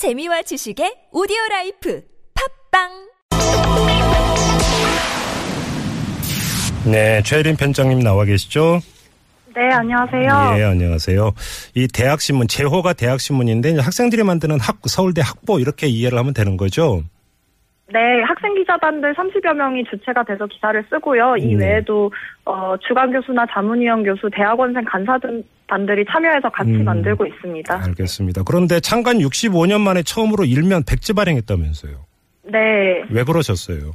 재미와 지식의 오디오 life 팟빵 네, 최혜린 편집장님 나와 계시죠? 네, 안녕하세요. 예, 안녕하세요. 이 대학신문, 제호가 대학신문인데 학생들이 만드는 학, 서울대 학보 이렇게 이해를 하면 되는 거죠? 네, 학생 기자단들 30여 명이 주체가 돼서 기사를 쓰고요. 이 네. 외에도 어, 주간 교수나 자문위원 교수, 대학원생 간사 단들이 참여해서 같이 음. 만들고 있습니다. 알겠습니다. 그런데 창간 65년 만에 처음으로 일면 백지 발행했다면서요. 네, 왜 그러셨어요?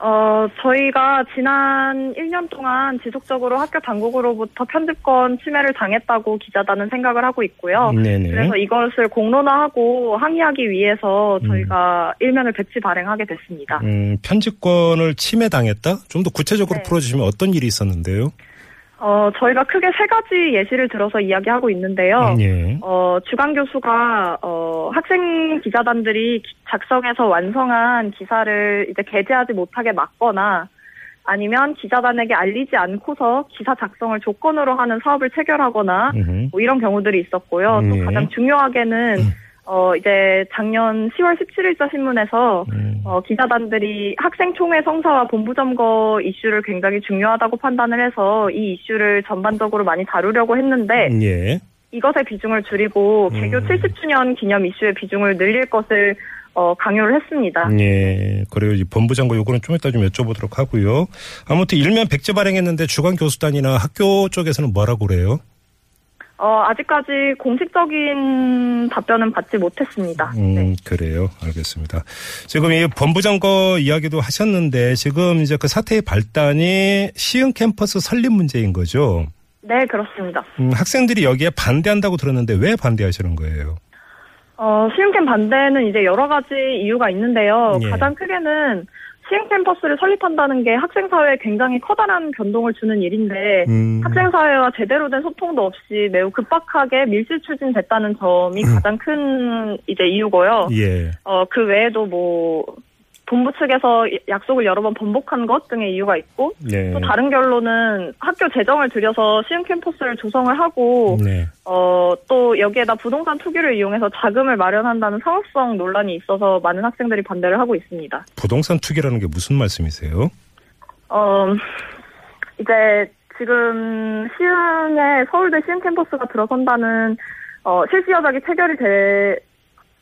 어, 저희가 지난 1년 동안 지속적으로 학교 당국으로부터 편집권 침해를 당했다고 기자단은 생각을 하고 있고요. 네네. 그래서 이것을 공론화하고 항의하기 위해서 저희가 일면을 배치 발행하게 됐습니다. 음, 편집권을 침해당했다? 좀 더 구체적으로 네. 풀어주시면 어떤 일이 있었는데요? 어, 저희가 크게 세 가지 예시를 들어서 이야기하고 있는데요. 예. 어, 주간 교수가, 어, 학생 기자단들이 기- 작성해서 완성한 기사를 이제 게재하지 못하게 막거나 아니면 기자단에게 알리지 않고서 기사 작성을 조건으로 하는 사업을 체결하거나. 뭐 이런 경우들이 있었고요. 네. 또 가장 중요하게는, 어, 이제 작년 10월 17일자 신문에서 음. 어, 기자단들이 학생총회 성사와 본부점거 이슈를 굉장히 중요하다고 판단을 해서 이 이슈를 전반적으로 많이 다루려고 했는데 예. 이것의 비중을 줄이고 개교 음. 70주년 기념 이슈의 비중을 늘릴 것을 어, 강요를 했습니다. 예. 그래요. 이 본부장과 요거는 좀 이따 좀 여쭤보도록 하고요. 아무튼 일면 백지 발행했는데 주간 교수단이나 학교 쪽에서는 뭐라고 그래요? 어, 아직까지 공식적인 답변은 받지 못했습니다. 음, 네. 그래요. 알겠습니다. 지금 이 본부장거 이야기도 하셨는데 지금 이제 그 사태의 발단이 시흥 캠퍼스 설립 문제인 거죠. 네, 그렇습니다. 음, 학생들이 여기에 반대한다고 들었는데 왜 반대하시는 거예요? 어, 시흥캠 반대는 이제 여러 가지 이유가 있는데요. 예. 가장 크게는 시흥 캠퍼스를 설립한다는 게 학생 사회에 굉장히 커다란 변동을 주는 일인데 음, 학생 사회와 제대로 된 소통도 없이 매우 급박하게 밀실 추진됐다는 점이 가장 큰 이제 이유고요. 예. 어, 그 외에도 뭐 본부 측에서 약속을 여러 번 번복한 것 등의 이유가 있고 네. 또 다른 결로는 학교 재정을 들여서 시흥 캠퍼스를 조성을 하고 네. 어, 또 여기에다 부동산 투기를 이용해서 자금을 마련한다는 상업성 논란이 있어서 많은 학생들이 반대를 하고 있습니다. 부동산 투기라는 게 무슨 말씀이세요? 어, 이제 지금 시흥에 서울대 시흥 캠퍼스가 들어선다는 어, 실시 여작이 체결이 돼,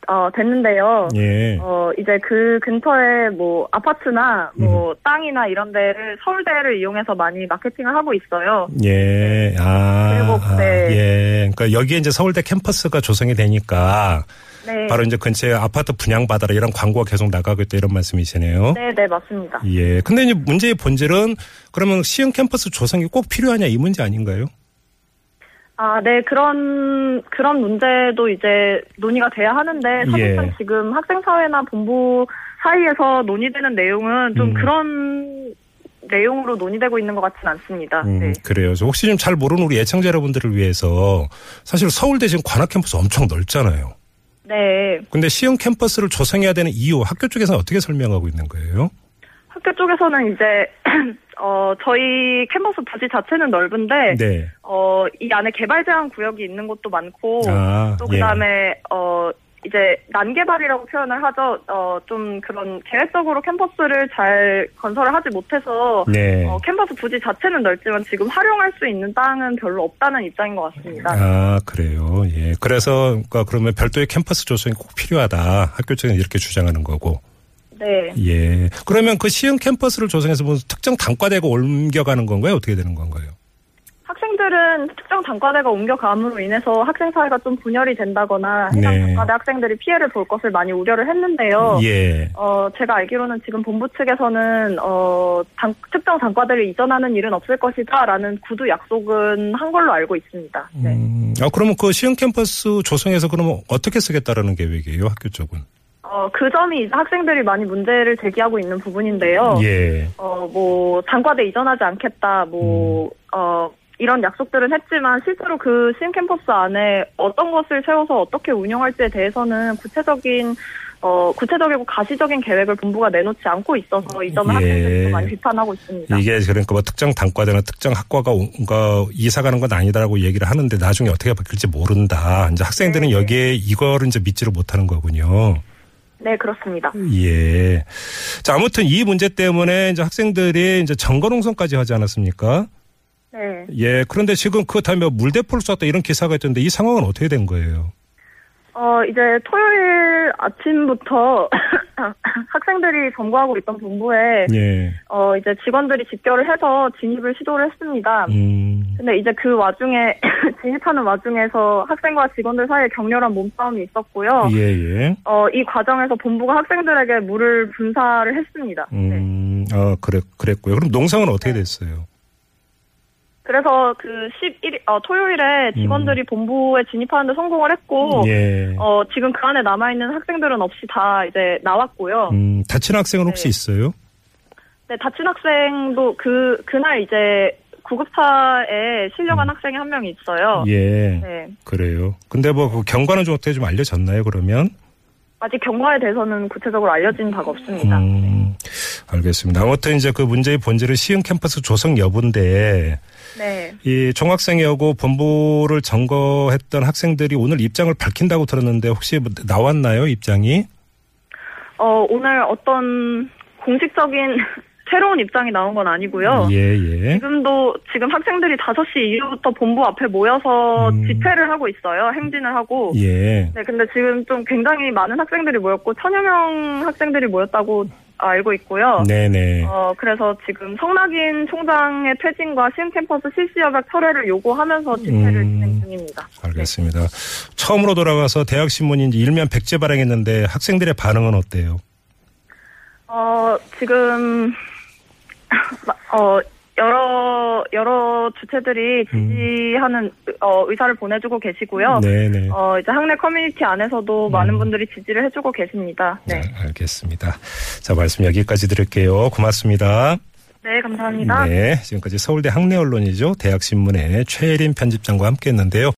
어, 됐는데요. 예. 어, 이제 그 근처에 뭐 아파트나 뭐 땅이나 이런 데를 서울대를 이용해서 많이 마케팅을 하고 있어요. 예. 아. 그리고, 아, 네. 예. 그러니까 여기에 이제 서울대 캠퍼스가 조성이 되니까 네. 바로 이제 근처에 아파트 분양받아라 이런 광고가 계속 나가고 있다 이런 말씀이시네요. 네, 네, 맞습니다. 예. 근데 이제 문제의 본질은 그러면 시흥 캠퍼스 조성이 꼭 필요하냐 이 문제 아닌가요? 아, 네, 그런, 그런 문제도 이제 논의가 돼야 하는데, 사실상 예. 지금 학생사회나 본부 사이에서 논의되는 내용은 좀 음. 그런 내용으로 논의되고 있는 것 같진 않습니다. 음, 네. 그래요. 혹시 좀 잘 모르는 우리 애청자 여러분들을 위해서 사실 서울대 지금 관악 캠퍼스 엄청 넓잖아요. 네. 근데 시흥 캠퍼스를 조성해야 되는 이유 학교 쪽에서는 어떻게 설명하고 있는 거예요? 학교 쪽에서는 이제, 어, 저희 캠퍼스 부지 자체는 넓은데, 네. 어, 이 안에 개발 제한 구역이 있는 곳도 많고, 아, 또 예. 그다음에 어 이제 난개발이라고 표현을 하죠. 어 좀 그런 계획적으로 캠퍼스를 잘 건설을 하지 못해서 네. 어, 캠퍼스 부지 자체는 넓지만 지금 활용할 수 있는 땅은 별로 없다는 입장인 것 같습니다. 아, 그래요. 예. 그래서, 그러니까 그러면 별도의 캠퍼스 조성이 꼭 필요하다. 학교 측은 이렇게 주장하는 거고. 네. 예. 그러면 그 시흥 캠퍼스를 조성해서 무슨 특정 단과대가 옮겨가는 건가요? 어떻게 되는 건가요? 학생들은 특정 단과대가 옮겨감으로 인해서 학생 사회가 좀 분열이 된다거나 해당 네. 단과대 학생들이 피해를 볼 것을 많이 우려를 했는데요. 예. 어, 제가 알기로는 지금 본부 측에서는, 어, 단- 특정 단과대를 이전하는 일은 없을 것이다, 라는 구두 약속은 한 걸로 알고 있습니다. 네. 음, 아, 그러면 그 시흥 캠퍼스 조성해서 그러면 어떻게 쓰겠다라는 계획이에요? 학교 쪽은? 어, 그 점이 학생들이 많이 문제를 제기하고 있는 부분인데요. 예. 어, 뭐, 단과대 이전하지 않겠다, 뭐, 음. 어, 이런 약속들은 했지만 실제로 그 시흥 캠퍼스 안에 어떤 것을 세워서 어떻게 운영할지에 대해서는 구체적인 어, 구체적이고 가시적인 계획을 본부가 내놓지 않고 있어서 이 점을 예. 학생들이 좀 많이 비판하고 있습니다. 이게 그러니까 뭐 특정 단과대나 특정 학과가 뭔가 이사 가는 건 아니다라고 얘기를 하는데 나중에 어떻게 바뀔지 모른다. 이제 학생들은 네. 여기에 이거를 이제 믿지를 못하는 거군요. 네, 그렇습니다. 예. 자, 아무튼 이 문제 때문에 이제 학생들이 이제 정거농성까지 하지 않았습니까? 네. 예. 그런데 지금 그 다음에 물대포를 쐈다 이런 기사가 있던데 이 상황은 어떻게 된 거예요? 어, 이제 토요일 아침부터 학생들이 점거하고 있던 본부에 예. 어, 이제 직원들이 집결을 해서 진입을 시도를 했습니다. 음. 근데 이제 그 와중에 진입하는 와중에서 학생과 직원들 사이에 격렬한 몸싸움이 있었고요. 예, 예. 어, 이 과정에서 본부가 학생들에게 물을 분사를 했습니다. 네. 음. 아, 그래, 그랬고요. 그럼 농성은 어떻게 됐어요? 그래서 그 11일, 어, 토요일에 직원들이 본부에 진입하는데 성공을 했고, 음. 예. 어, 지금 그 안에 남아있는 학생들은 없이 다 이제 나왔고요. 음, 다친 학생은 혹시 네. 있어요? 네, 다친 학생도 그, 그날 이제 구급차에 실려간 학생이 한 명 있어요. 음. 예. 네. 그래요. 근데 뭐 그 경과는 좀 어떻게 좀 알려졌나요, 그러면? 아직 경과에 대해서는 구체적으로 알려진 바가 없습니다. 음, 알겠습니다. 아무튼 이제 그 문제의 본질은 시흥 캠퍼스 조성 여부인데 네. 이 종학생회하고 본부를 점거했던 학생들이 오늘 입장을 밝힌다고 들었는데 혹시 뭐 나왔나요, 입장이? 어, 오늘 어떤 공식적인 새로운 입장이 나온 건 아니고요. 예, 예. 지금도 지금 학생들이 5시 이후부터 본부 앞에 모여서 음. 집회를 하고 있어요. 행진을 하고. 예. 네, 근데 지금 좀 굉장히 많은 학생들이 모였고 천여 명 학생들이 모였다고 알고 있고요. 네네. 어, 그래서 지금 성낙인 총장의 퇴진과 시흥 캠퍼스 실시 협약 철회를 요구하면서 집회를 음. 진행 중입니다. 알겠습니다. 처음으로 돌아가서 대학신문이 이제 일면 백제 발행했는데 학생들의 반응은 어때요? 어, 지금, 어, 여러, 여러 주체들이 지지하는, 어, 의사를 보내주고 계시고요. 음. 네네. 어, 이제 학내 커뮤니티 안에서도 많은 분들이 지지를 해주고 계십니다. 네. 네, 알겠습니다. 자, 말씀 여기까지 드릴게요. 고맙습니다. 네, 감사합니다. 네, 지금까지 서울대 학내 언론이죠. 대학신문의 최혜린 편집장과 함께 했는데요.